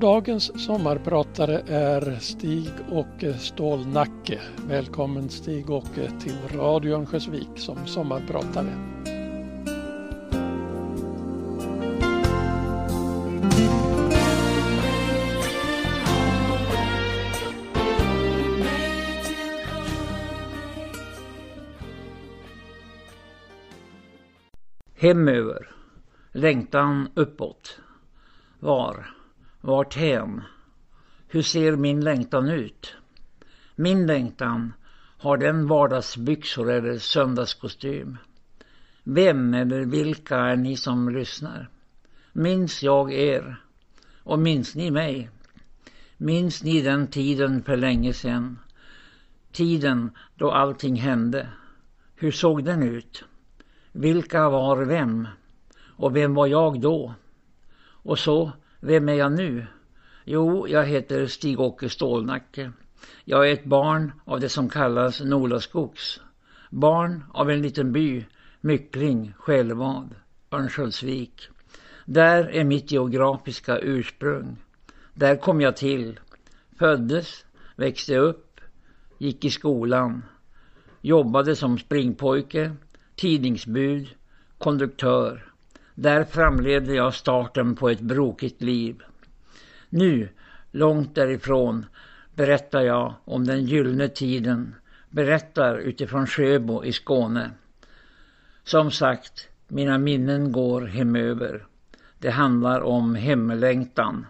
Dagens sommarpratare är Stig-Åke Stålnacke. Välkommen Stig-Åke till Radio Örnsköldsvik som sommarpratare. Hemöver. Längtan uppåt. Var? Varthän? Hur ser min längtan ut? Min längtan, har den vardagsbyxor eller söndagskostym? Vem eller vilka är ni som lyssnar? Minns jag er? Och minns ni mig? Minns ni den tiden för länge sedan? Tiden då allting hände. Hur såg den ut? Vilka var vem? Och vem var jag då? Och så, vem är jag nu? Jo, jag heter Stig-Åke Stålnacke. Jag är ett barn av det som kallas Nolaskogs. Barn av en liten by, Myckling, Självad, Örnsköldsvik. Där är mitt geografiska ursprung. Där kom jag till. Föddes, växte upp, gick i skolan. Jobbade som springpojke, tidningsbud, konduktör. Där framledde jag starten på ett brokigt liv. Nu, långt därifrån, berättar jag om den gyllene tiden, berättar utifrån Sjöbo i Skåne. Som sagt, mina minnen går hemöver. Det handlar om hemlängtan.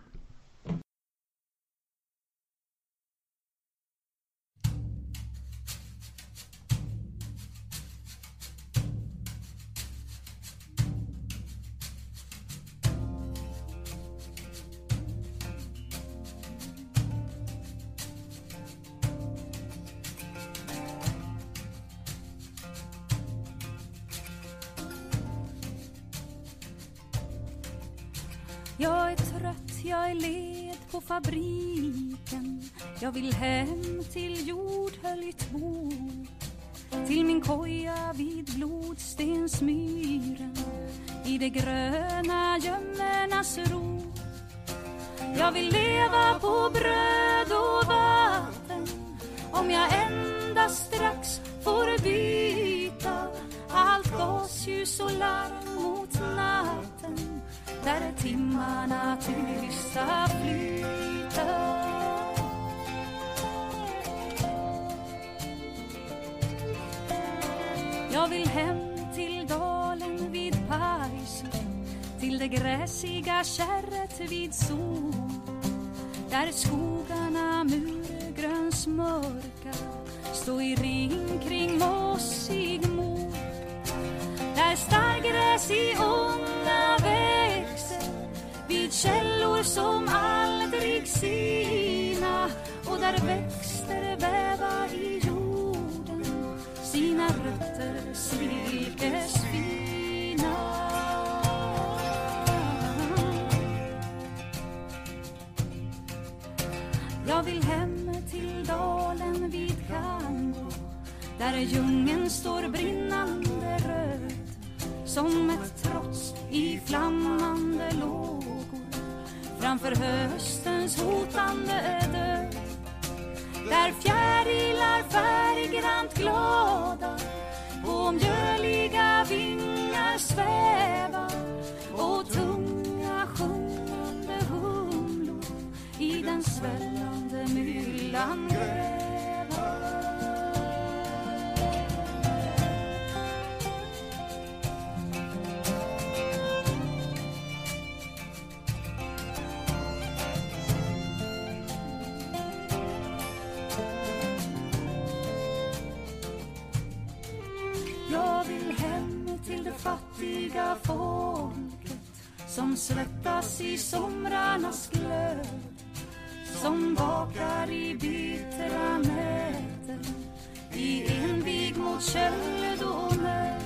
Jag är trött, jag är led på fabriken. Jag vill hem till jordhöljt bo Till min koja vid blodstensmyren. I de gröna gömmornas ro. Jag vill leva på bröd och vatten. Om jag endast strax får byta allt gasljus och larm där timmarna tysta flyter. Jag vill hem till dalen vid Pajsö till det gräsiga kärret vid sol där skogarna murgrönsmörka stå i ring kring mossig mor. Där starrgräs i ån som aldrig sina och där växter väva i jorden sina rötter silkesfina. Jag vill hem till dalen vid Kango där djungeln står brinnande röd som ett trots i flamman framför höstens hotande död där fjärilar färggrant glada på mjöliga vingar svävar och tunga sjungande humlor i den svällande myllan gräver. Som svettas i somrarnas glöd som bakar i bittra nätter i envig mot köld och nöd.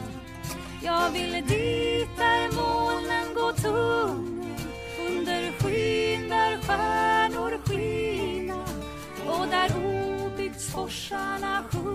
Jag vill dit där molnen går tunga under skyn där stjärnor skina och där obygdsforsarna sjunga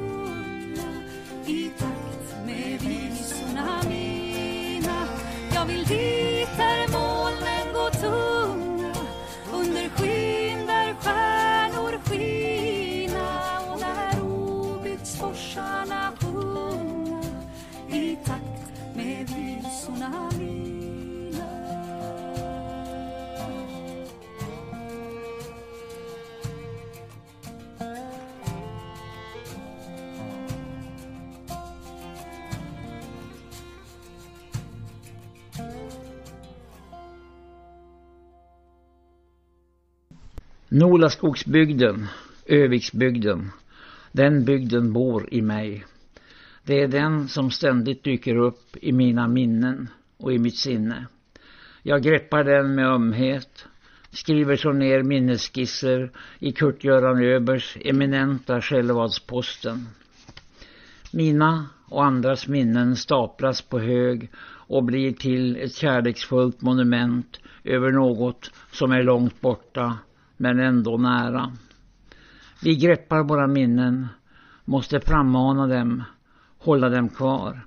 Nolaskogsbygden, Öviksbygden, den bygden bor i mig. Det är den som ständigt dyker upp i mina minnen och i mitt sinne. Jag greppar den med ömhet, skriver så ner minnesskisser i Kurt-Göran Öbers eminenta Självadsposten. Mina och andras minnen staplas på hög och blir till ett kärleksfullt monument över något som är långt borta men ändå nära. Vi greppar våra minnen, måste frammana dem, hålla dem kvar.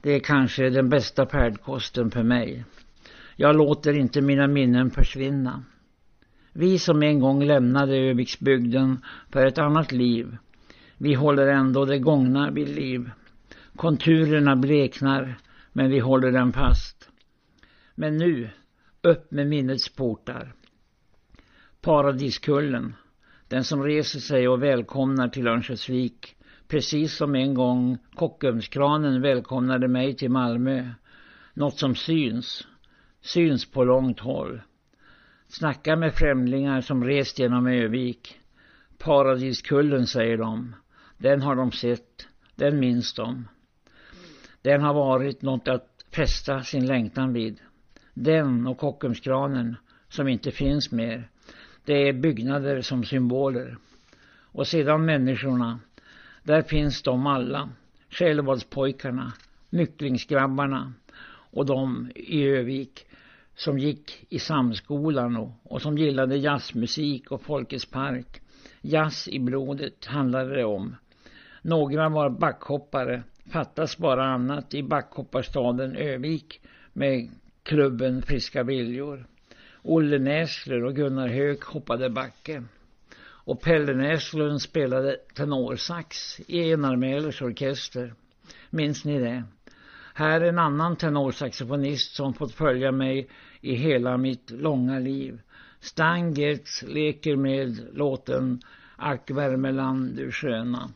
Det är kanske den bästa färdkosten för mig. Jag låter inte mina minnen försvinna. Vi som en gång lämnade Öviksbygden för ett annat liv, vi håller ändå det gångna vid liv. Konturerna bleknar, men vi håller den fast. Men nu, upp med minnets portar. Paradiskullen, den som reser sig och välkomnar till Örnsköldsvik, precis som en gång Kockumskranen välkomnade mig till Malmö. Något som syns, syns på långt håll. Snacka med främlingar som rest genom Övik. Paradiskullen, säger de. Den har de sett, den minns de. Den har varit något att fästa sin längtan vid. Den och Kockumskranen som inte finns mer. Det är byggnader som symboler. Och sedan människorna. Där finns de alla. Självvaldspojkarna, nycklingsgrabbarna och de i Övik som gick i samskolan och, och som gillade jazzmusik och Folkets park. Jazz i blodet handlade det om. Några var backhoppare, fattas bara annat i backhopparstaden Övik med klubben Friska viljor. Olle Näsler och Gunnar Hög hoppade backe. Och Pelle Näslund spelade tenorsax i Enarmälers orkester. Minns ni det? Här är en annan tenorsaxofonist som fått följa mig i hela mitt långa liv. Stangertz leker med låten Ack Värmeland du sköna.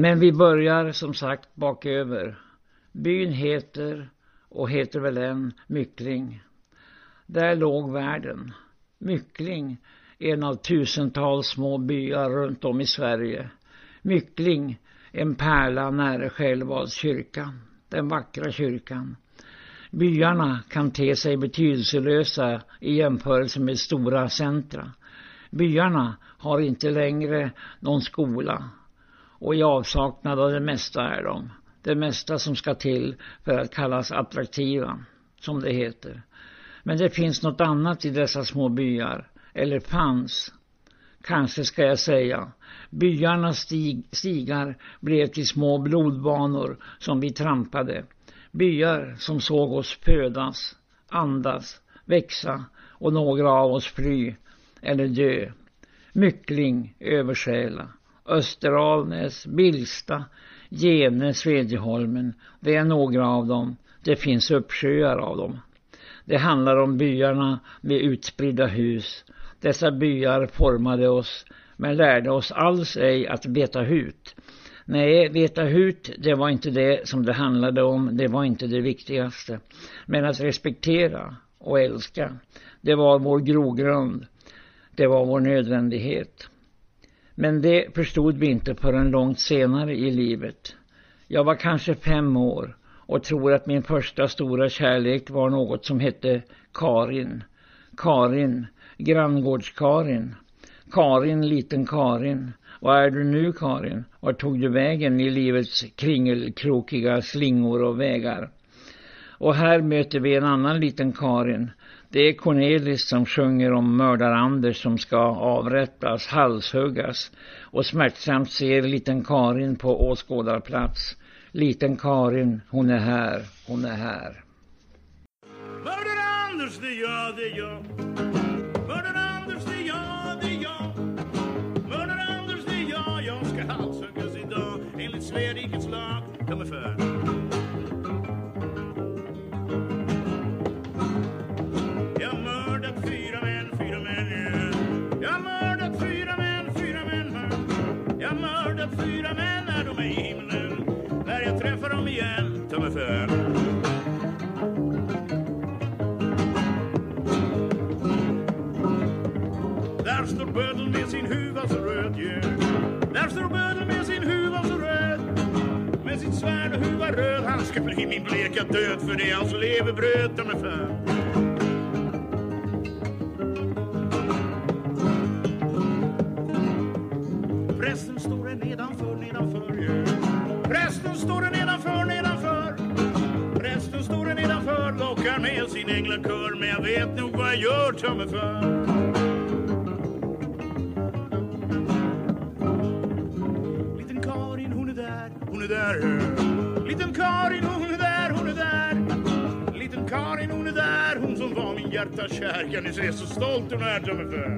Men vi börjar som sagt baköver. Byn heter, och heter väl än, Myckling. Där låg världen. Myckling, en av tusentals små byar runt om i Sverige. Myckling, en pärla nära Självads kyrka, den vackra kyrkan. Byarna kan te sig betydelselösa i jämförelse med stora centra. Byarna har inte längre någon skola och i avsaknad av det mesta är de. Det mesta som ska till för att kallas attraktiva, som det heter. Men det finns något annat i dessa små byar, eller fanns. Kanske ska jag säga. Byarnas stig, stigar blev till små blodbanor som vi trampade. Byar som såg oss födas, andas, växa och några av oss fly eller dö. Myckling, översäla Österalnäs, Bilsta, Gene, Svedjeholmen. Det är några av dem. Det finns uppsjöar av dem. Det handlar om byarna med utspridda hus. Dessa byar formade oss men lärde oss alls ej att veta hut. Nej, veta hut, det var inte det som det handlade om. Det var inte det viktigaste. Men att respektera och älska, det var vår grogrund. Det var vår nödvändighet. Men det förstod vi inte förrän långt senare i livet. Jag var kanske fem år och tror att min första stora kärlek var något som hette Karin. Karin, granngårds-Karin. Karin, liten Karin. Vad är du nu Karin? Var tog du vägen i livets kringelkrokiga slingor och vägar? Och här möter vi en annan liten Karin. Det är Cornelis som sjunger om mördar-Anders som ska avrättas, halshuggas. Och smärtsamt ser liten Karin på åskådarplats. Liten Karin, hon är här, hon är här. Mördar-Anders, det är jag, det är jag. Min bleka död för det är hans levebröd, ta mig för. Prästen står där nedanför, nedanför, ju. Prästen står där nedanför, nedanför. Prästen står där nedanför, lockar med sin änglakör. Men jag vet nog vad jag gör, ta mig för. Kär. Kan ni se så stolt hon är, ta mig för.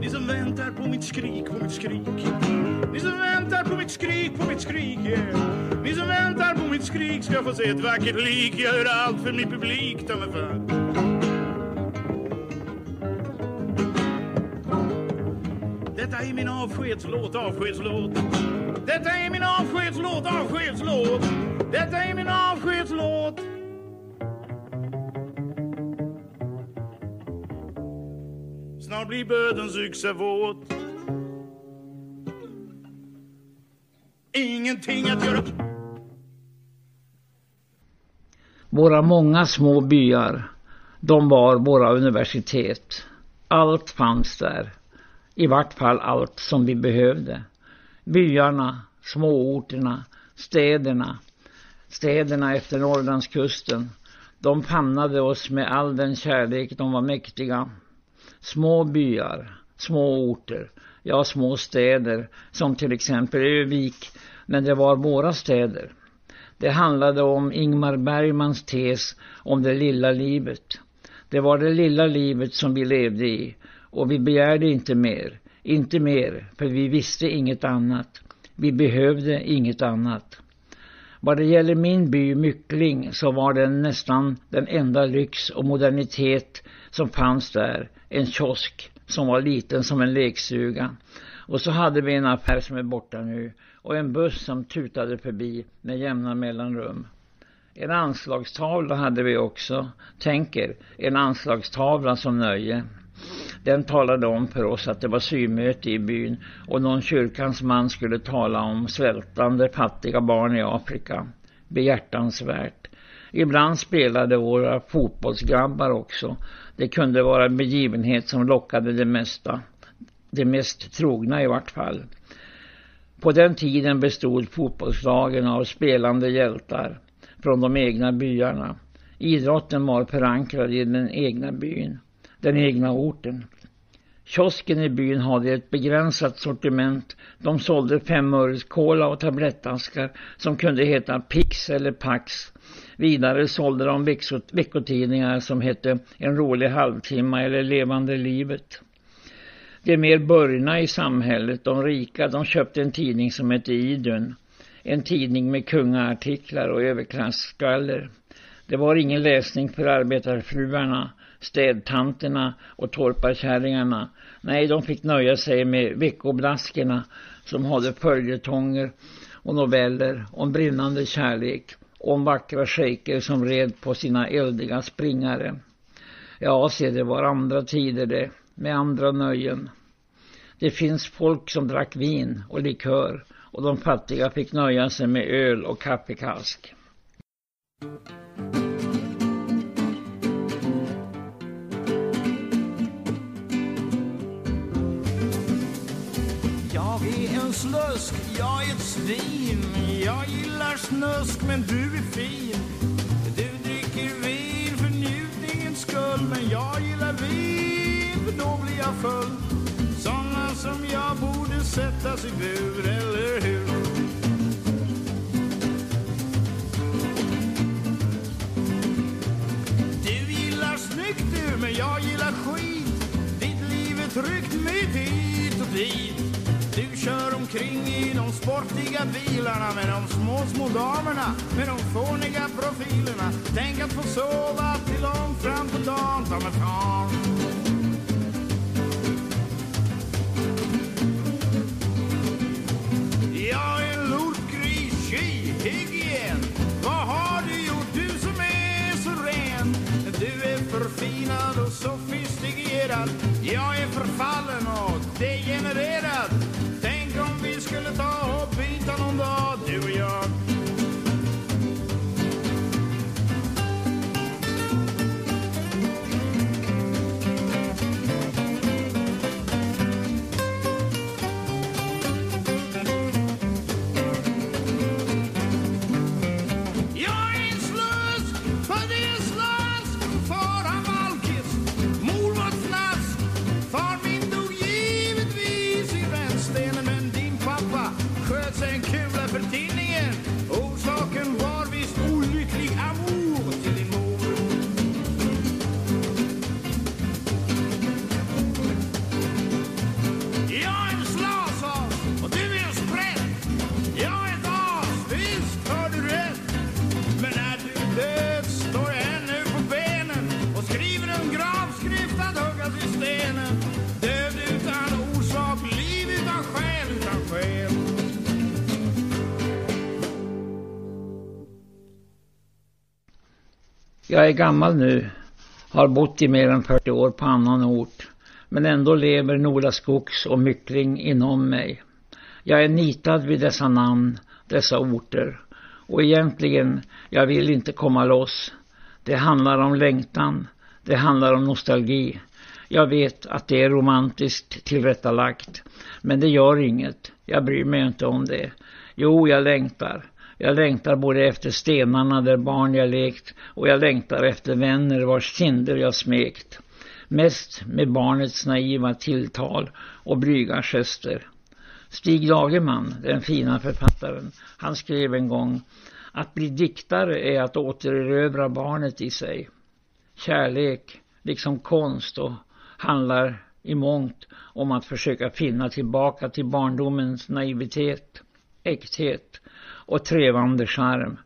Ni som väntar på mitt skrik, på mitt skrik. Ni som väntar på mitt skrik, på mitt skrik. Yeah. Ni som väntar på mitt skrik ska få se ett vackert lik. Jag gör allt för min publik, ta mig för. Detta är min avskedslåt, avskedslåt. Detta är min blir bödens yxa våt. Ingenting att göra Våra många små byar, de var våra universitet. Allt fanns där. I vart fall allt som vi behövde. Byarna, småorterna, städerna, städerna efter Norrlandskusten. De famnade oss med all den kärlek de var mäktiga. Små byar, små orter, ja små städer som till exempel Övik, men det var våra städer. Det handlade om Ingmar Bergmans tes om det lilla livet. Det var det lilla livet som vi levde i och vi begärde inte mer, inte mer för vi visste inget annat. Vi behövde inget annat. Vad det gäller min by Myckling så var den nästan den enda lyx och modernitet som fanns där. En kiosk, som var liten som en lekstuga. Och så hade vi en affär som är borta nu och en buss som tutade förbi med jämna mellanrum. En anslagstavla hade vi också. Tänker, en anslagstavla som nöje. Den talade om för oss att det var symöte i byn och någon kyrkans man skulle tala om svältande fattiga barn i Afrika. Behjärtansvärt. Ibland spelade våra fotbollsgrabbar också. Det kunde vara en begivenhet som lockade det mesta. Det mest trogna i vart fall. På den tiden bestod fotbollslagen av spelande hjältar från de egna byarna. Idrotten var förankrad i den egna byn, den egna orten. Kiosken i byn hade ett begränsat sortiment. De sålde femöreskola och tablettaskar som kunde heta Pix eller Pax. Vidare sålde de veckotidningar som hette En rolig halvtimme eller Levande livet. De mer börjna i samhället, de rika, de köpte en tidning som hette Idun. En tidning med kungaartiklar och överklassskvaller. Det var ingen läsning för arbetarfruarna, städtanterna och torparkärringarna. Nej, de fick nöja sig med veckoblaskerna som hade följetonger och noveller om brinnande kärlek om vackra shejker som red på sina eldiga springare. Ja, se det var andra tider det, med andra nöjen. Det finns folk som drack vin och likör och de fattiga fick nöja sig med öl och kaffekask. Jag är en slusk, jag är ett svin jag gillar snusk men du är fin. Du dricker vin för njutningens skull Men jag gillar vin för då blir jag full. Såna som jag borde sättas i bur, eller hur? Du gillar snyggt du, men jag gillar skit. Ditt liv är tryggt med hit och dit omkring i de sportiga bilarna med de små, små damerna med de fåniga profilerna. Tänk att få sova till långt fram på dagen, ta mig fan. Jag är gammal nu, har bott i mer än 40 år på annan ort, men ändå lever Nolaskogs och Myckling inom mig. Jag är nitad vid dessa namn, dessa orter, och egentligen, jag vill inte komma loss. Det handlar om längtan, det handlar om nostalgi. Jag vet att det är romantiskt tillrättalagt, men det gör inget. Jag bryr mig inte om det. Jo, jag längtar. Jag längtar både efter stenarna där barn jag lekt och jag längtar efter vänner vars kinder jag smekt. Mest med barnets naiva tilltal och blyga gester. Stig Lagerman, den fina författaren, han skrev en gång att bli diktare är att återerövra barnet i sig. Kärlek, liksom konst och handlar i mångt om att försöka finna tillbaka till barndomens naivitet, äkthet och trevande charm.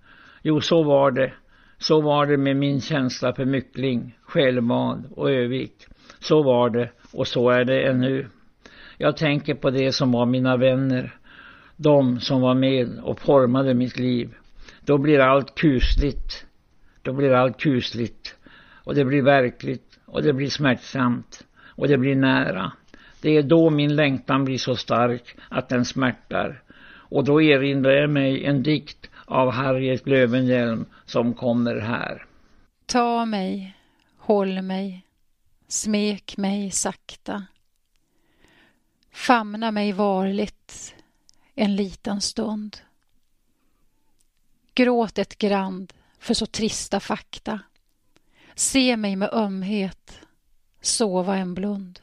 Jo, så var det. Så var det med min känsla för Myckling, självmad och Övik. Så var det Och så är det ännu. Jag tänker på det som var mina vänner. De som var med och formade mitt liv. Då blir allt kusligt. Då blir allt kusligt. Och det blir verkligt. Och det blir smärtsamt. Och det blir nära. Det är då min längtan blir så stark att den smärtar. Och då erinrar jag mig en dikt av Harriet Lövenhjelm som kommer här. Ta mig, håll mig, smek mig sakta. Famna mig varligt en liten stund. Gråt ett grand för så trista fakta. Se mig med ömhet, sova en blund.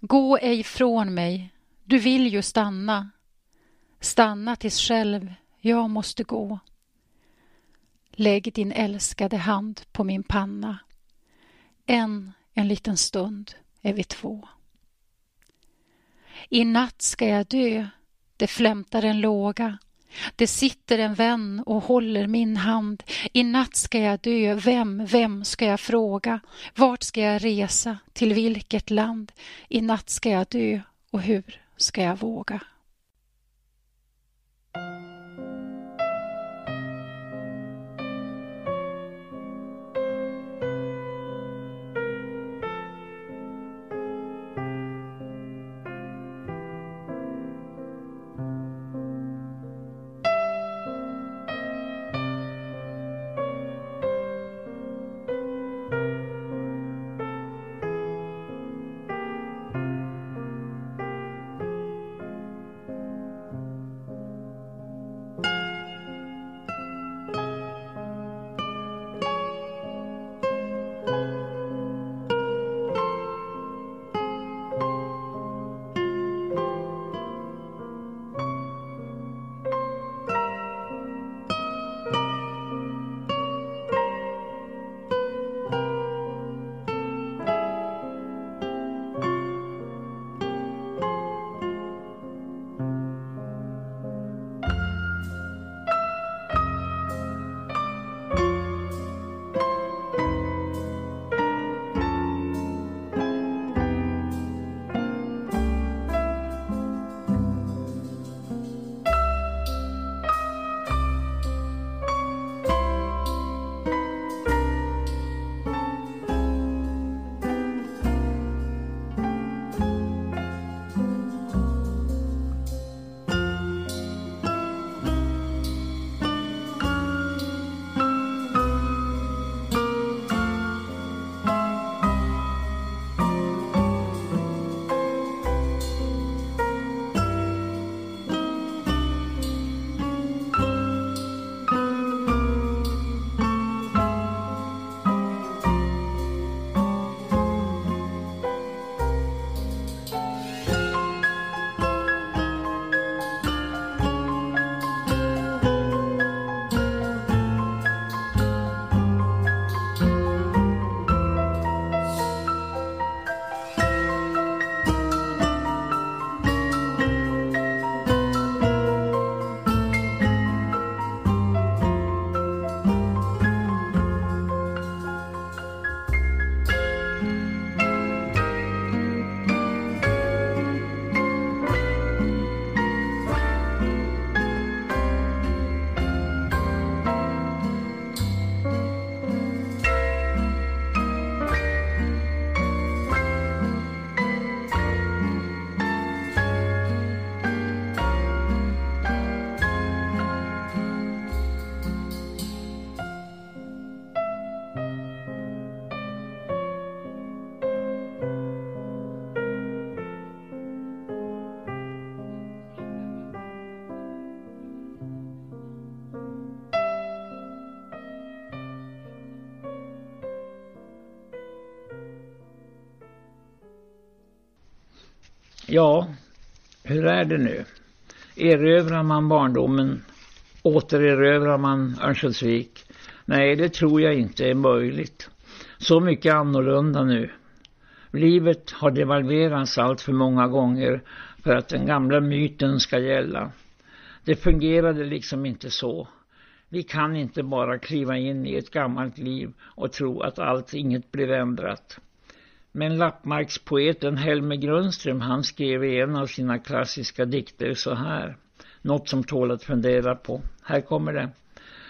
Gå ej från mig, du vill ju stanna. Stanna tills själv jag måste gå. Lägg din älskade hand på min panna. Än en liten stund är vi två. I natt ska jag dö, det flämtar en låga. Det sitter en vän och håller min hand. I natt ska jag dö, vem, vem ska jag fråga? Vart ska jag resa, till vilket land? I natt ska jag dö och hur ska jag våga? Ja, hur är det nu? Erövrar man barndomen? Återerövrar man Örnsköldsvik? Nej, det tror jag inte är möjligt. Så mycket annorlunda nu. Livet har devalverats allt för många gånger för att den gamla myten ska gälla. Det fungerade liksom inte så. Vi kan inte bara kliva in i ett gammalt liv och tro att allt inget blir ändrat. Men lappmarkspoeten Helmer Grundström han skrev i en av sina klassiska dikter så här. Något som tål att fundera på. Här kommer det.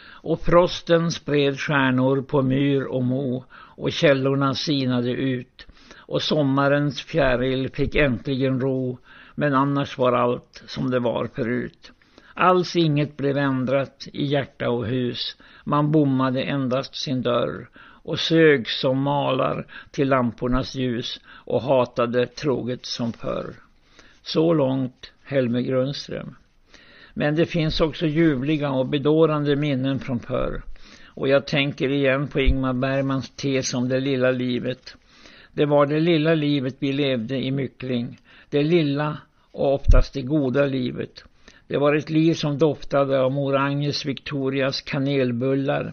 Och frosten spred stjärnor på myr och mo och källorna sinade ut. Och sommarens fjäril fick äntligen ro men annars var allt som det var förut. Alls inget blev ändrat i hjärta och hus. Man bommade endast sin dörr och sög som malar till lampornas ljus och hatade troget som förr. Så långt Helmer Grundström. Men det finns också ljuvliga och bedårande minnen från förr. Och jag tänker igen på Ingmar Bergmans tes om det lilla livet. Det var det lilla livet vi levde i Myckling. Det lilla och oftast det goda livet. Det var ett liv som doftade av mor Agnes Victorias kanelbullar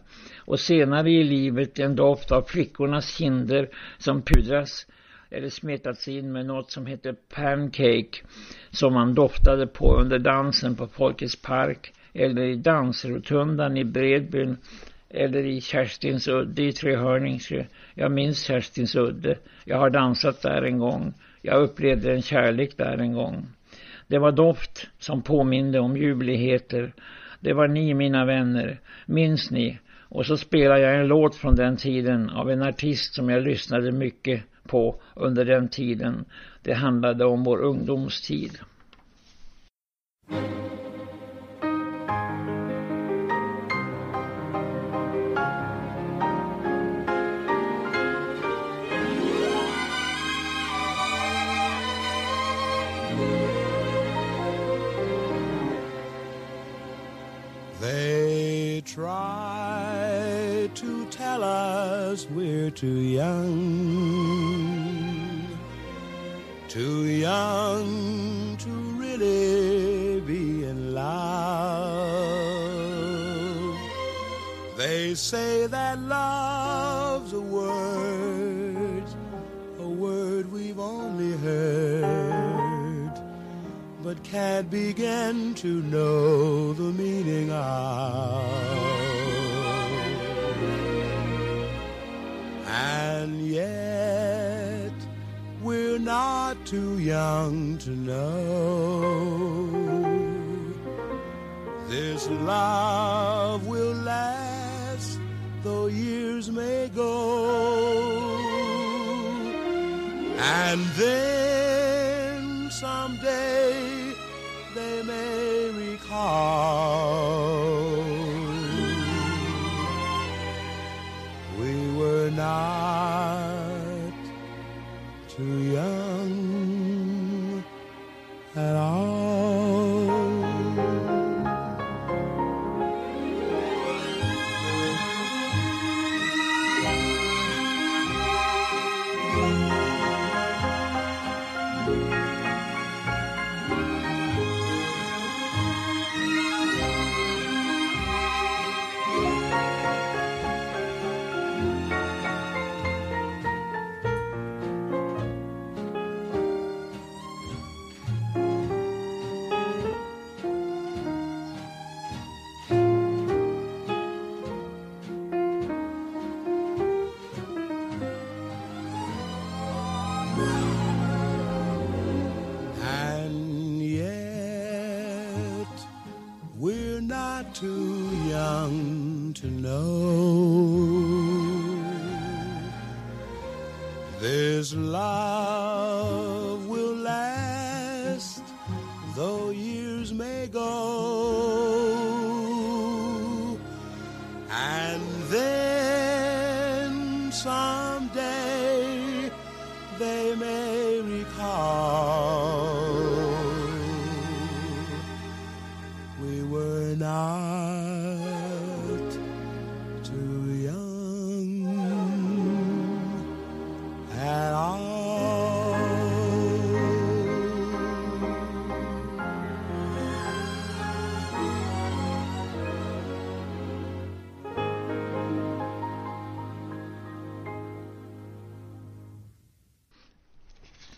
och senare i livet en doft av flickornas kinder som pudras eller smetats in med något som heter pancake som man doftade på under dansen på Folkets park eller i dansrotundan i Bredbyn eller i Kerstins udde i Trehörningsö. Jag minns Kerstins udde. Jag har dansat där en gång. Jag upplevde en kärlek där en gång. Det var doft som påminde om ljuvligheter. Det var ni mina vänner. Minns ni? Och så spelar jag en låt från den tiden av en artist som jag lyssnade mycket på under den tiden. Det handlade om vår ungdomstid. They try us we're too young, too young to really be in love. They say that love's a word, a word we've only heard, but can't begin to know the meaning of. Too young to know this love will last, though years may go. And then someday they may recall they may recall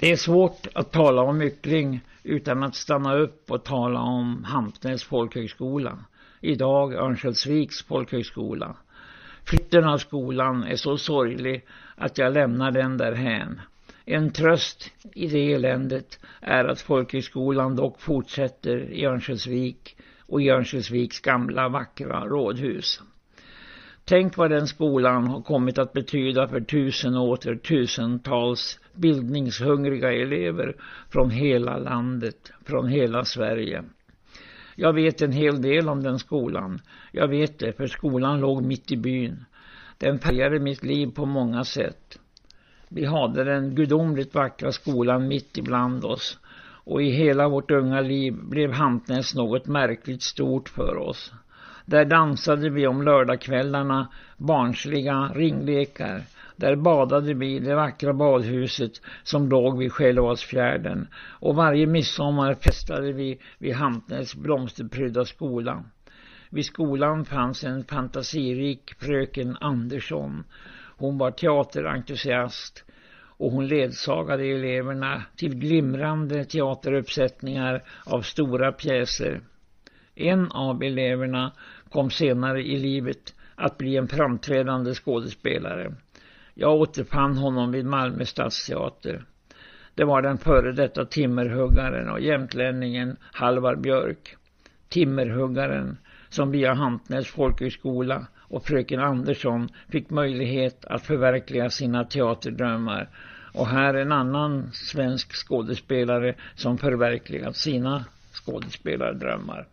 Det är svårt att tala om Myckling utan att stanna upp och tala om Hampnäs folkhögskola. Idag Örnsköldsviks folkhögskola. Flytten av skolan är så sorglig att jag lämnar den därhän. En tröst i det eländet är att folkhögskolan dock fortsätter i Örnsköldsvik och i Örnsköldsviks gamla vackra rådhus. Tänk vad den skolan har kommit att betyda för tusen och åter tusentals bildningshungriga elever från hela landet, från hela Sverige. Jag vet en hel del om den skolan. Jag vet det, för skolan låg mitt i byn. Den färgade mitt liv på många sätt. Vi hade den gudomligt vackra skolan mitt ibland oss. Och i hela vårt unga liv blev Hantnäs något märkligt stort för oss. Där dansade vi om lördagskvällarna barnsliga ringlekar. Där badade vi i det vackra badhuset som låg vid Själåsfjärden Och varje midsommar festade vi vid Hantnäs blomsterprydda skola. Vid skolan fanns en fantasirik fröken Andersson. Hon var teaterentusiast och hon ledsagade eleverna till glimrande teateruppsättningar av stora pjäser. En av eleverna kom senare i livet att bli en framträdande skådespelare. Jag återfann honom vid Malmö stadsteater. Det var den före detta timmerhuggaren och jämtlänningen Halvar Björk. Timmerhuggaren som via Hantnäs folkhögskola och fröken Andersson fick möjlighet att förverkliga sina teaterdrömmar. Och här en annan svensk skådespelare som förverkligat sina skådespelardrömmar.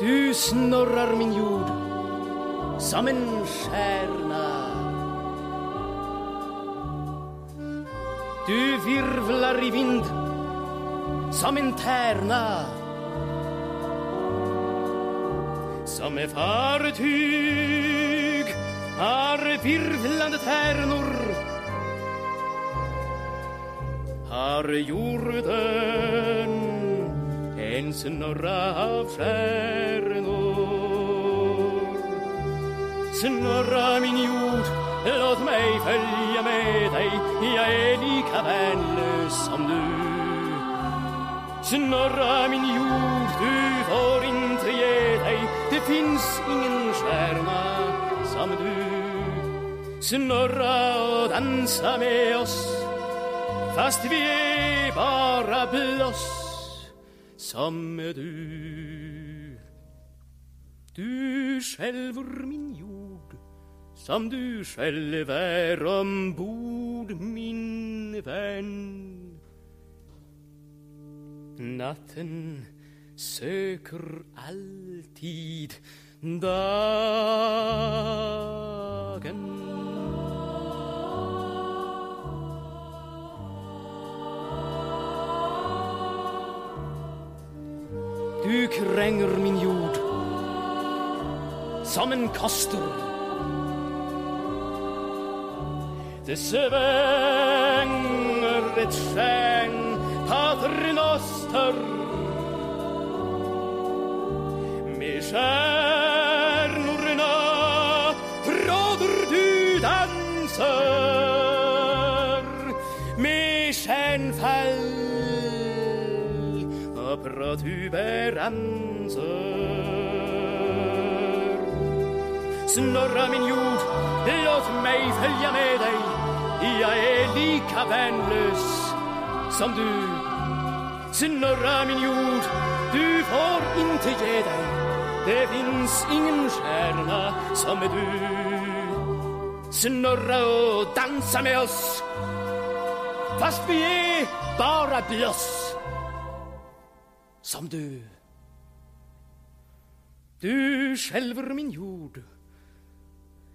Du snurrar min jord som en stjärna. Du virvlar i vind som en tärna. Som ett fartyg har virvlande tärnor. Har jorden en snurra av stjärnor. Snurra min jord, låt mig följa med dig. Jag är lika värnlös som du. Snurra min jord, du får inte ge dig. Det finns ingen stjärna som du Snurra och dansa med oss. Fast vi är bara bloss som du. Du skälver min jord som du själv är ombord min vän. Natten söker alltid dagen. Du kränger min jord som en koster Det svänger ett stjärn paternoster Med stjärnorna Tuberanser Snurra min jord, låt mig följa med dig. Jag är lika värnlös som du. Snurra min jord, du får inte ge dig. Det finns ingen stjärna som är du. Snurra och dansa med oss Fast vi är bara blås som du. Du skälver min jord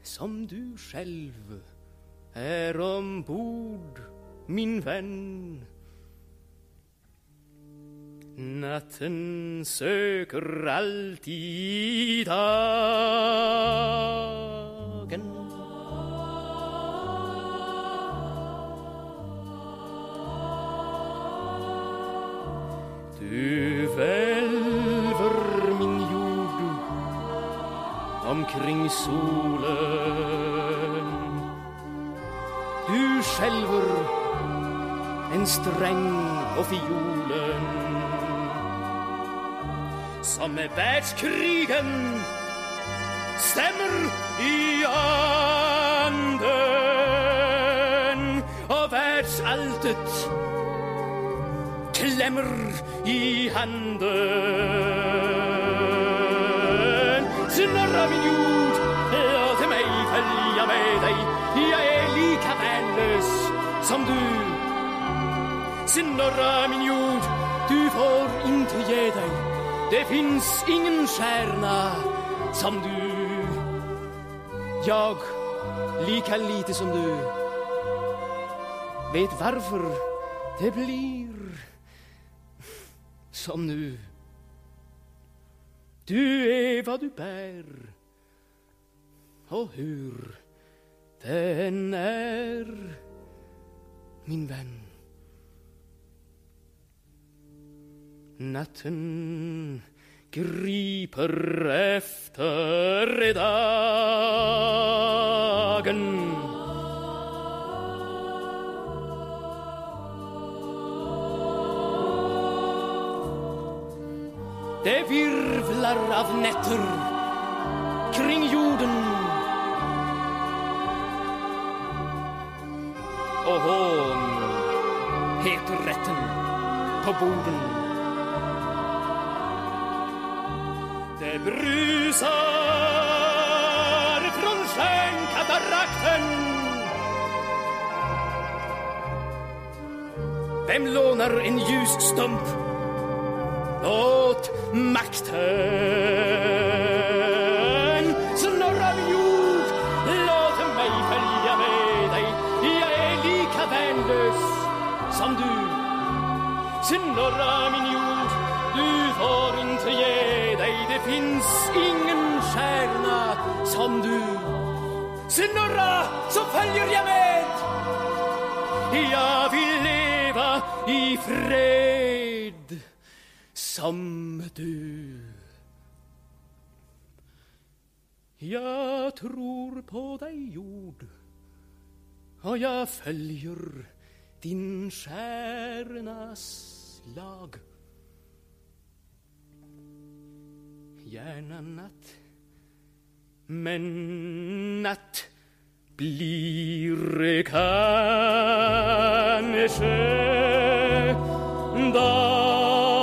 som du själv är ombord, min vän. Natten söker alltid dagen Du omkring solen Du skälver en sträng på fiolen som med världskrigen stämmer i anden och världsalltet klämmer i handen. Snurra min jord, låt mig följa med dig. Jag är lika värnlös som du. Snurra min jord, du får inte ge dig. Det finns ingen stjärna som du. Jag, lika lite som du, vet varför det blir som nu. Du är vad du bär och hur den är, min vän. Natten griper efter dagen Det virvlar av nätter kring jorden. Och hån heter rätten på borden. Det brusar från stjärnkatarakten Vem lånar en ljusstump åt makten? Snurra min jord, låt mig följa med dig. Jag är lika värnlös som du. Snurra min jord, du får inte ge dig. Det finns ingen stjärna som du. Snurra så följer jag med. Jag vill leva i fred som du. Jag tror på dig jord och jag följer din stjärnas lag. Gärna natt men natt blir kanske dag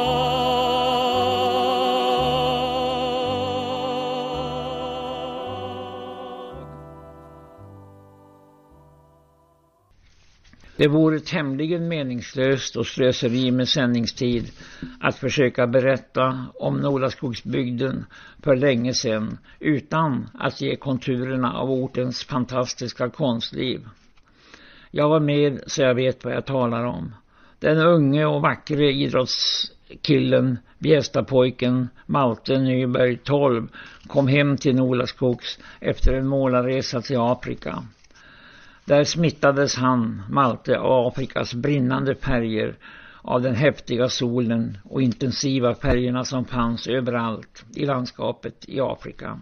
Det vore tämligen meningslöst och slöseri med sändningstid att försöka berätta om Nolaskogsbygden för länge sedan utan att ge konturerna av ortens fantastiska konstliv. Jag var med så jag vet vad jag talar om. Den unge och vackre idrottskillen, Bjästapojken Malte Nyberg 12 kom hem till Nolaskogs efter en målarresa till Afrika. Där smittades han, Malte, av Afrikas brinnande färger av den häftiga solen och intensiva färgerna som fanns överallt i landskapet i Afrika.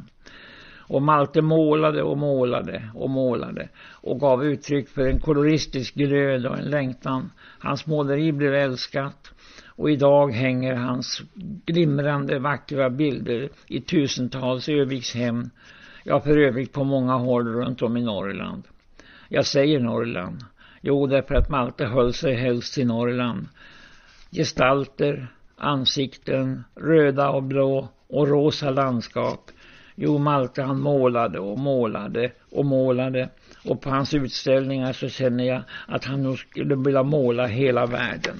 Och Malte målade och målade och målade och gav uttryck för en koloristisk glöd och en längtan. Hans måleri blev älskat och idag hänger hans glimrande vackra bilder i tusentals Övikshem, ja för övrigt på många håll runt om i Norrland. Jag säger Norrland. Jo, därför att Malte höll sig helst till Norrland. Gestalter, ansikten, röda och blå och rosa landskap. Jo, Malte han målade och målade och målade. Och på hans utställningar så känner jag att han nog skulle vilja måla hela världen.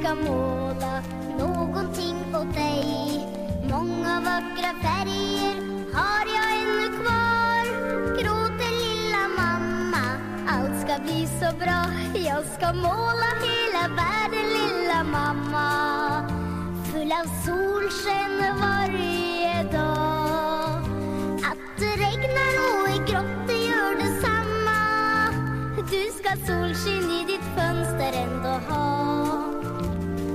Ska måla någonting åt dig? Många vackra färger har jag ännu kvar. Gråter lilla mamma, allt ska bli så bra. Jag ska måla hela världen, lilla mamma. Full av solsken varje dag. Att det regnar och är grått, det gör detsamma. Du ska solsken i ditt fönster ändå ha.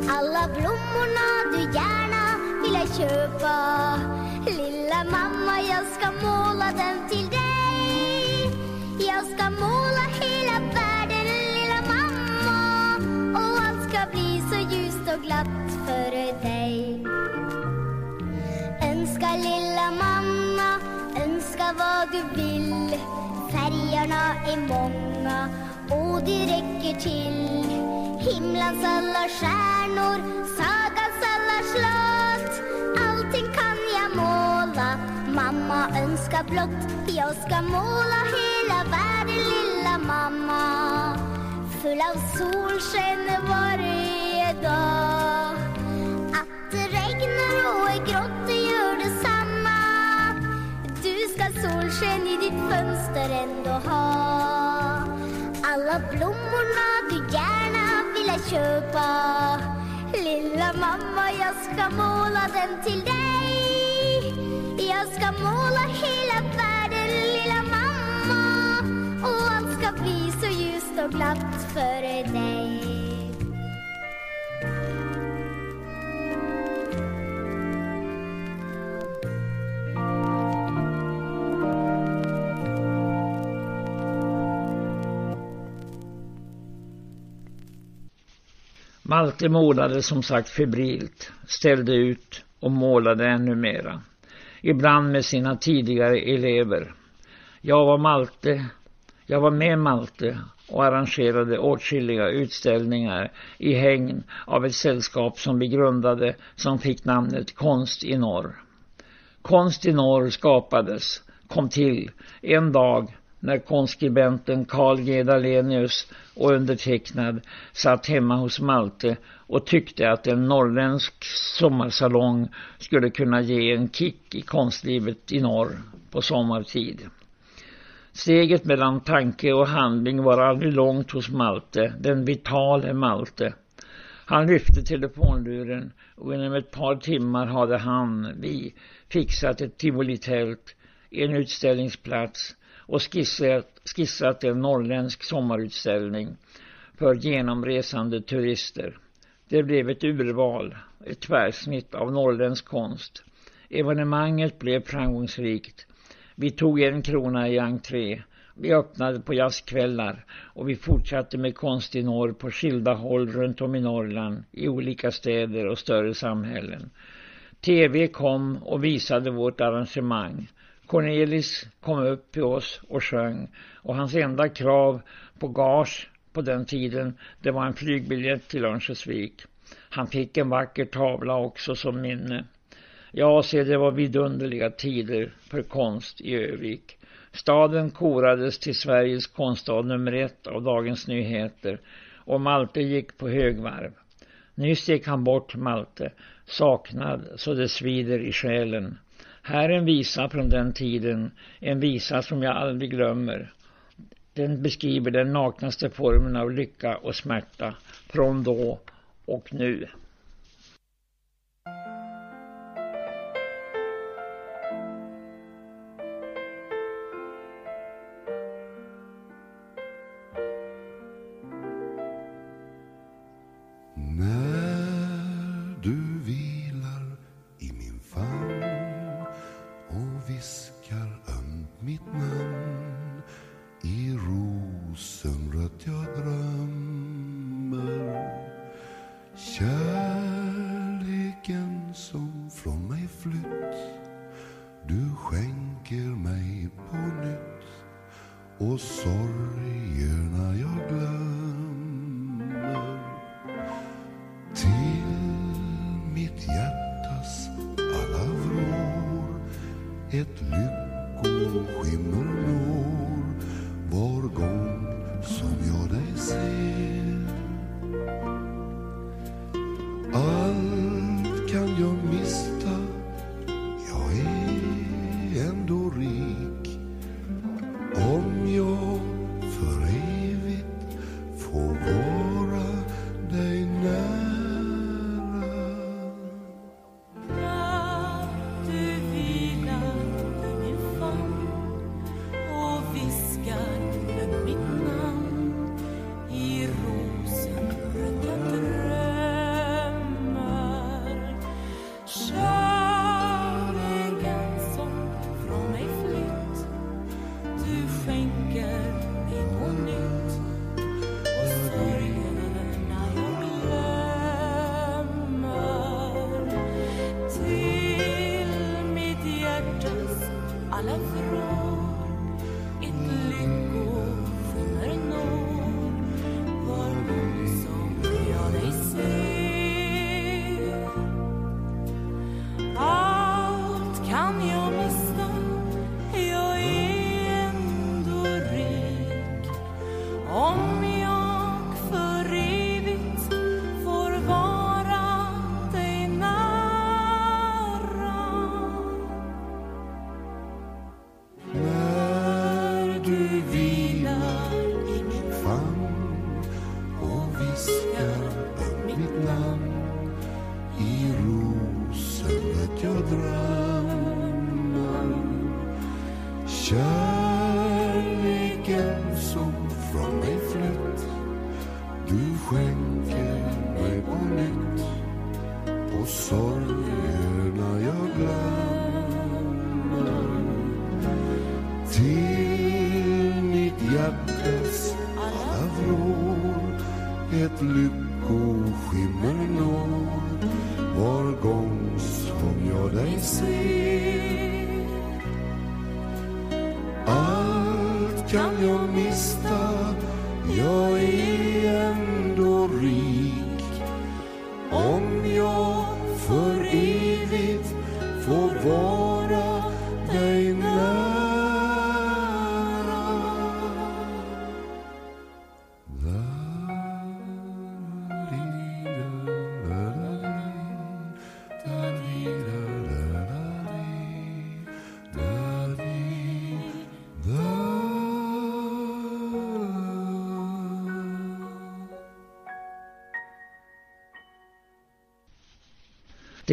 Alla blommorna du gärna vill jag köpa. Lilla mamma, jag ska måla dem till dig. Jag ska måla hela världen, lilla mamma. Och allt ska bli så ljust och glatt för dig. Önska lilla mamma, önska vad du vill. Färgerna är många och det räcker till. Himlens alla stjärnor, sagans alla slott. Allting kan jag måla, mamma önskar blott. Jag ska måla hela världen, lilla mamma. Full av solsken varje dag. Att det regnar och är grått, det gör detsamma Du ska solsken i ditt fönster ändå ha. Alla blommorna du gärna ville köpa. Lilla mamma, jag ska måla den till dig. Jag ska måla hela världen, lilla mamma. Och allt ska bli så ljust och glatt för dig. Malte målade som sagt febrilt, ställde ut och målade ännu mera. Ibland med sina tidigare elever. Jag var Malte, jag var med Malte och arrangerade åtskilliga utställningar i hägn av ett sällskap som vi grundade som fick namnet Konst i norr. Konst i norr skapades, kom till, en dag när konskribenten Carl G. Dalenius och undertecknad satt hemma hos Malte och tyckte att en norrländsk sommarsalong skulle kunna ge en kick i konstlivet i norr på sommartid. Steget mellan tanke och handling var aldrig långt hos Malte, den vitale Malte. Han lyfte telefonluren och inom ett par timmar hade han, vi, fixat ett tivolitält, en utställningsplats och skissat, skissat en norrländsk sommarutställning för genomresande turister. Det blev ett urval, ett tvärsnitt av norrländsk konst. Evenemanget blev framgångsrikt. Vi tog en krona i entré. Vi öppnade på jazzkvällar och vi fortsatte med konst i norr på skilda håll runt om i Norrland, i olika städer och större samhällen. TV kom och visade vårt arrangemang. Cornelis kom upp till oss och sjöng och hans enda krav på gage på den tiden det var en flygbiljett till Örnsköldsvik. Han fick en vacker tavla också som minne. Ja, se det var vidunderliga tider för konst i Övik. Staden korades till Sveriges konststad nummer ett av Dagens Nyheter och Malte gick på högvarv. Nyss gick han bort Malte, saknad så det svider i själen. Här är en visa från den tiden, en visa som jag aldrig glömmer. Den beskriver den naknaste formen av lycka och smärta från då och nu. Och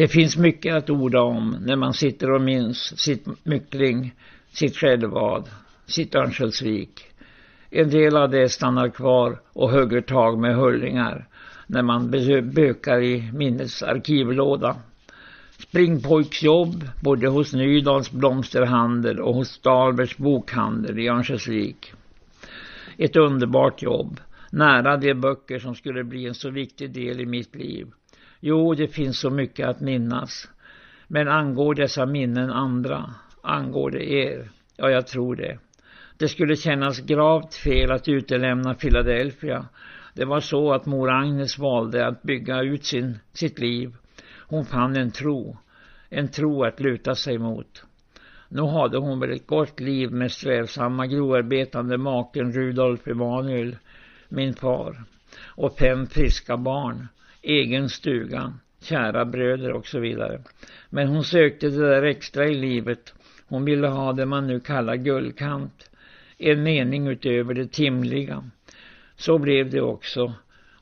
Det finns mycket att orda om när man sitter och minns sitt myckling, sitt skälvad, sitt Örnsköldsvik. En del av det stannar kvar och hugger tag med hullingar när man bökar i minnets arkivlåda. Springpojksjobb både hos Nydals blomsterhandel och hos Dahlbergs bokhandel i Örnsköldsvik. Ett underbart jobb, nära de böcker som skulle bli en så viktig del i mitt liv. Jo, det finns så mycket att minnas. Men angår dessa minnen andra? Angår det er? Ja, jag tror det. Det skulle kännas gravt fel att utelämna Philadelphia. Det var så att mor Agnes valde att bygga ut sin, sitt liv. Hon fann en tro. En tro att luta sig mot. Nu hade hon väl ett gott liv med strävsamma grovarbetande maken Rudolf Emanuel, min far. Och fem friska barn egen stuga, kära bröder och så vidare. Men hon sökte det där extra i livet. Hon ville ha det man nu kallar guldkant. En mening utöver det timliga. Så blev det också.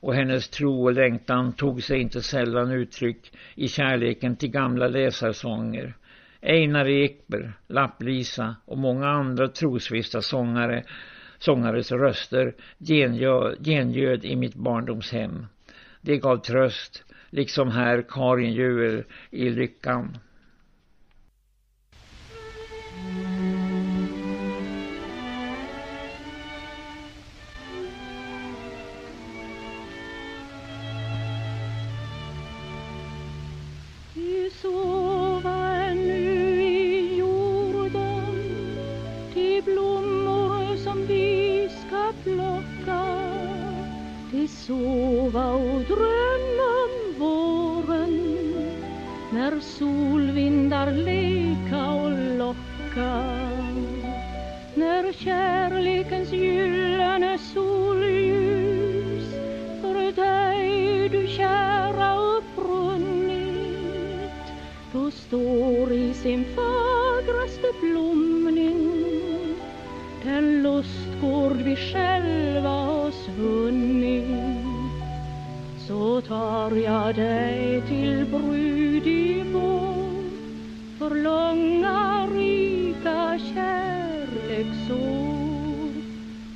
Och hennes tro och längtan tog sig inte sällan uttryck i kärleken till gamla läsarsånger. Einar Ekberg, Lapplisa och många andra trosvissa sångare, sångares röster gengöd, gengöd i mitt barndomshem. Det gav tröst, liksom här Karin Juel i Lyckan. Du sova sova och drömma om våren. När solvindar leka och locka. När kärlekens gyllene solljus. För dig du kära upprunnit. Då står i sin fagraste blomma den lustgård vi själva oss vunnit. Så tar jag dig till brud i vår För långa rika kärleksår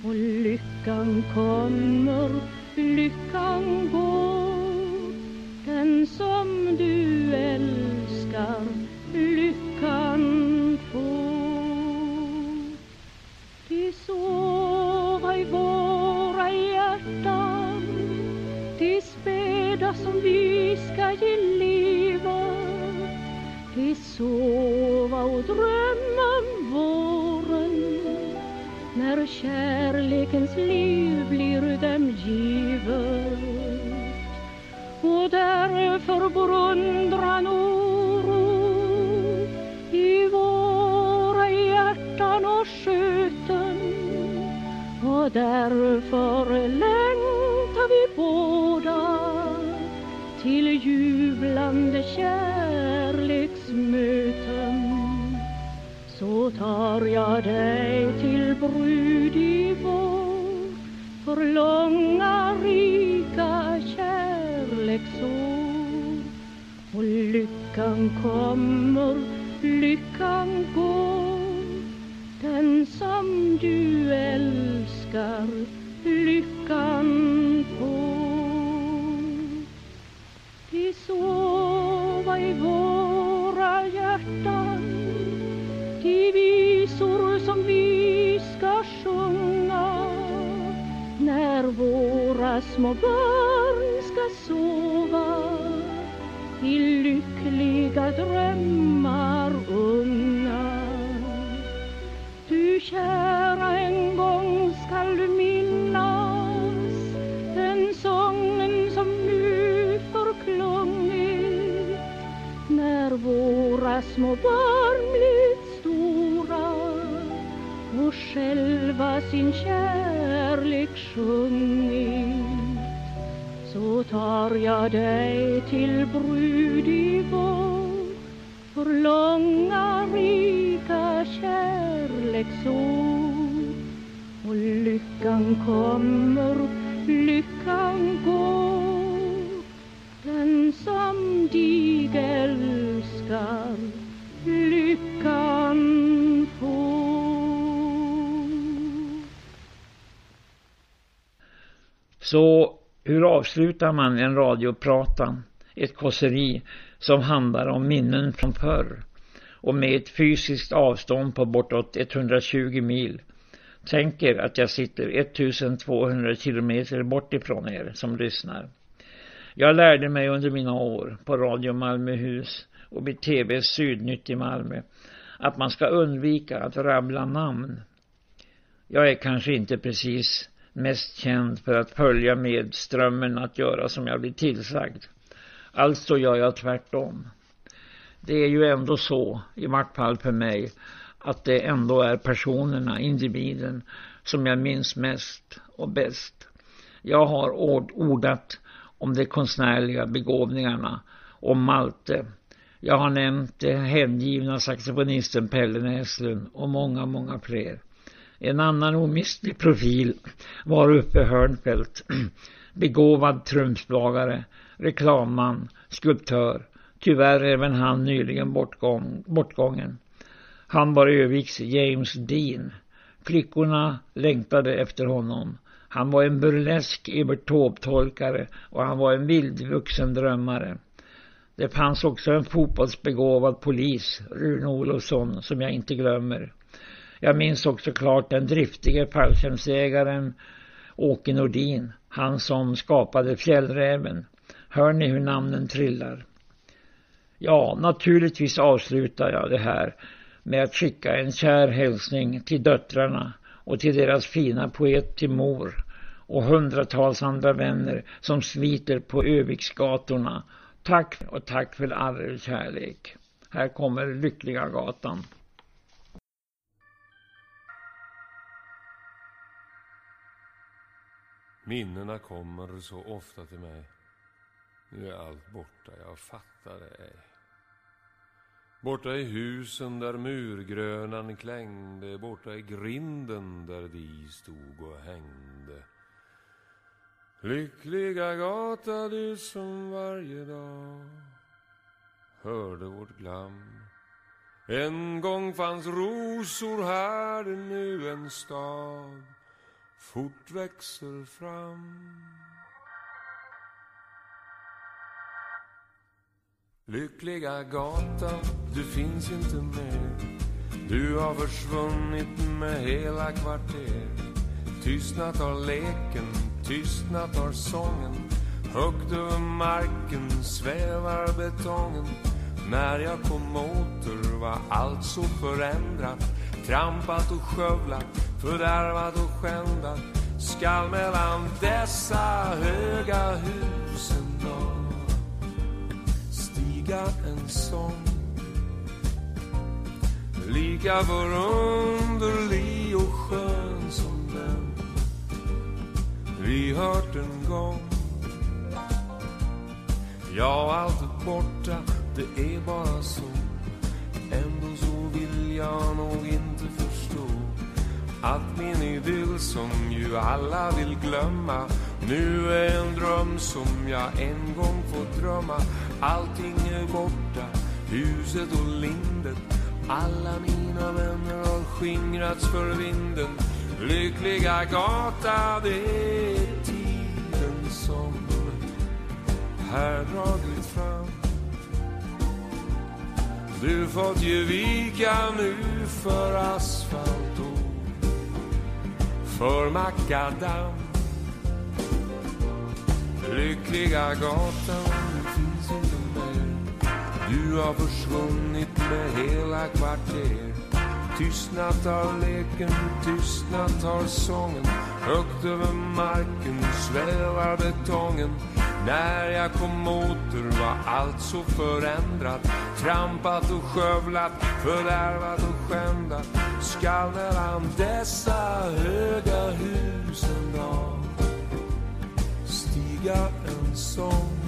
Och lyckan kommer, lyckan går. Den som du älskar, som vi ska ge livet. De sova och drömma om våren. När kärlekens liv blir dem givet. Och därför brundran oro i våra hjärtan och sköten. Och därför längtar vi båda till jublande kärleksmöten. Så tar jag dig till brud i vår för långa rika kärleksår. Och lyckan kommer, lyckan går. Den som du älskar lyckan får vi sova i våra hjärtan till visor som vi ska sjunga när våra små barn ska sova i lyckliga drömmar unga. Du kära, en gång skall du minnas våra små barn blivit stora och själva sin kärlek sjungit. Så tar jag dig till brud i vår för långa rika kärleksår och lyckan kommer, lyckan går den som dig älskar lyckan få. Så hur avslutar man en radiopratan, ett kåseri som handlar om minnen från förr och med ett fysiskt avstånd på bortåt 120 mil. Tänker att jag sitter 1200 kilometer bort ifrån er som lyssnar. Jag lärde mig under mina år på Radio Malmöhus och vid TV Sydnytt i Malmö att man ska undvika att rabbla namn. Jag är kanske inte precis mest känd för att följa med strömmen att göra som jag blir tillsagd. Alltså gör jag tvärtom. Det är ju ändå så, i vart fall för mig, att det ändå är personerna, individen, som jag minns mest och bäst. Jag har ordat om de konstnärliga begåvningarna, om Malte. Jag har nämnt det hängivna saxofonisten Pelle Näslund och många, många fler. En annan omistlig profil var Uffe Hörnfeldt, begåvad trumslagare, reklamman, skulptör. Tyvärr även han nyligen bortgång, bortgången. Han var Öviks James Dean. Flickorna längtade efter honom. Han var en burlesk Evert Taube-tolkare och han var en vildvuxen drömmare. Det fanns också en fotbollsbegåvad polis, Rune Olofsson, som jag inte glömmer. Jag minns också klart den driftige fallskärmsägaren Åke Nordin, han som skapade fjällräven. Hör ni hur namnen trillar? Ja, naturligtvis avslutar jag det här med att skicka en kär hälsning till döttrarna och till deras fina poet till mor och hundratals andra vänner som sliter på Öviksgatorna. Tack och tack för all er kärlek. Här kommer Lyckliga gatan. Minnena kommer så ofta till mig. Nu är allt borta, jag fattar det ej. Borta i husen där murgrönan klängde, borta i grinden där de stod och hängde. Lyckliga gata du som varje dag hörde vårt glam. En gång fanns rosor här, nu en stad fort växer fram. Lyckliga gata, du finns inte mer. Du har försvunnit med hela kvarter. Tystnat har leken, tystnat har sången. Högt över marken svävar betongen. När jag kom åter var allt så förändrat. Trampat och skövlat, fördärvat och skändat. Skall mellan dessa höga hus en dag stiga en sång Lika förunderlig och skön vi hört en gång. Ja, allt är borta, det är bara så. Ändå så vill jag nog inte förstå Att min idyll som ju alla vill glömma Nu är en dröm som jag en gång får drömma. Allting är borta, huset och lindet. Alla mina vänner har skingrats för vinden. Lyckliga gata, det är tiden som här dragit fram. Du fått ge vika nu för asfalt och för makadam Lyckliga gatan finns inte mer. Du har försvunnit med hela kvarter. Tystnat har leken, tystnat har sången. Högt över marken svävar betongen. När jag kom åter var allt så förändrat. Trampat och skövlat, fördärvat och skändat. Skall mellan dessa höga hus en dag Stiga en sång.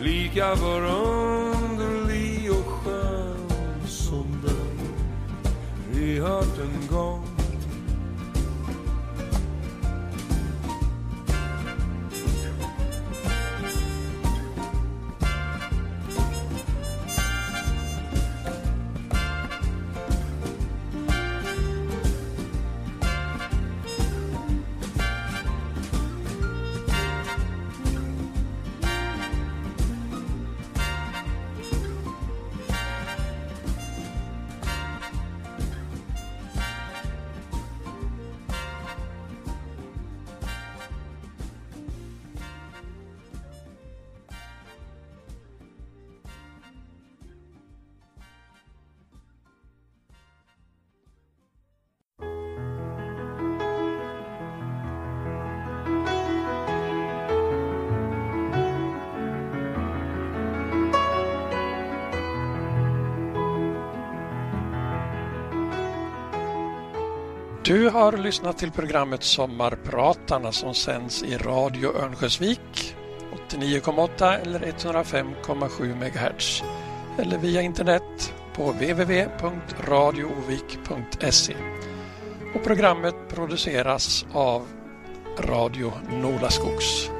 Lika förunderlig vi hört en gång Du har lyssnat till programmet Sommarpratarna som sänds i Radio Örnsköldsvik 89,8 eller 105,7 MHz eller via internet på www.radioovik.se. Och programmet produceras av Radio Nolaskogs.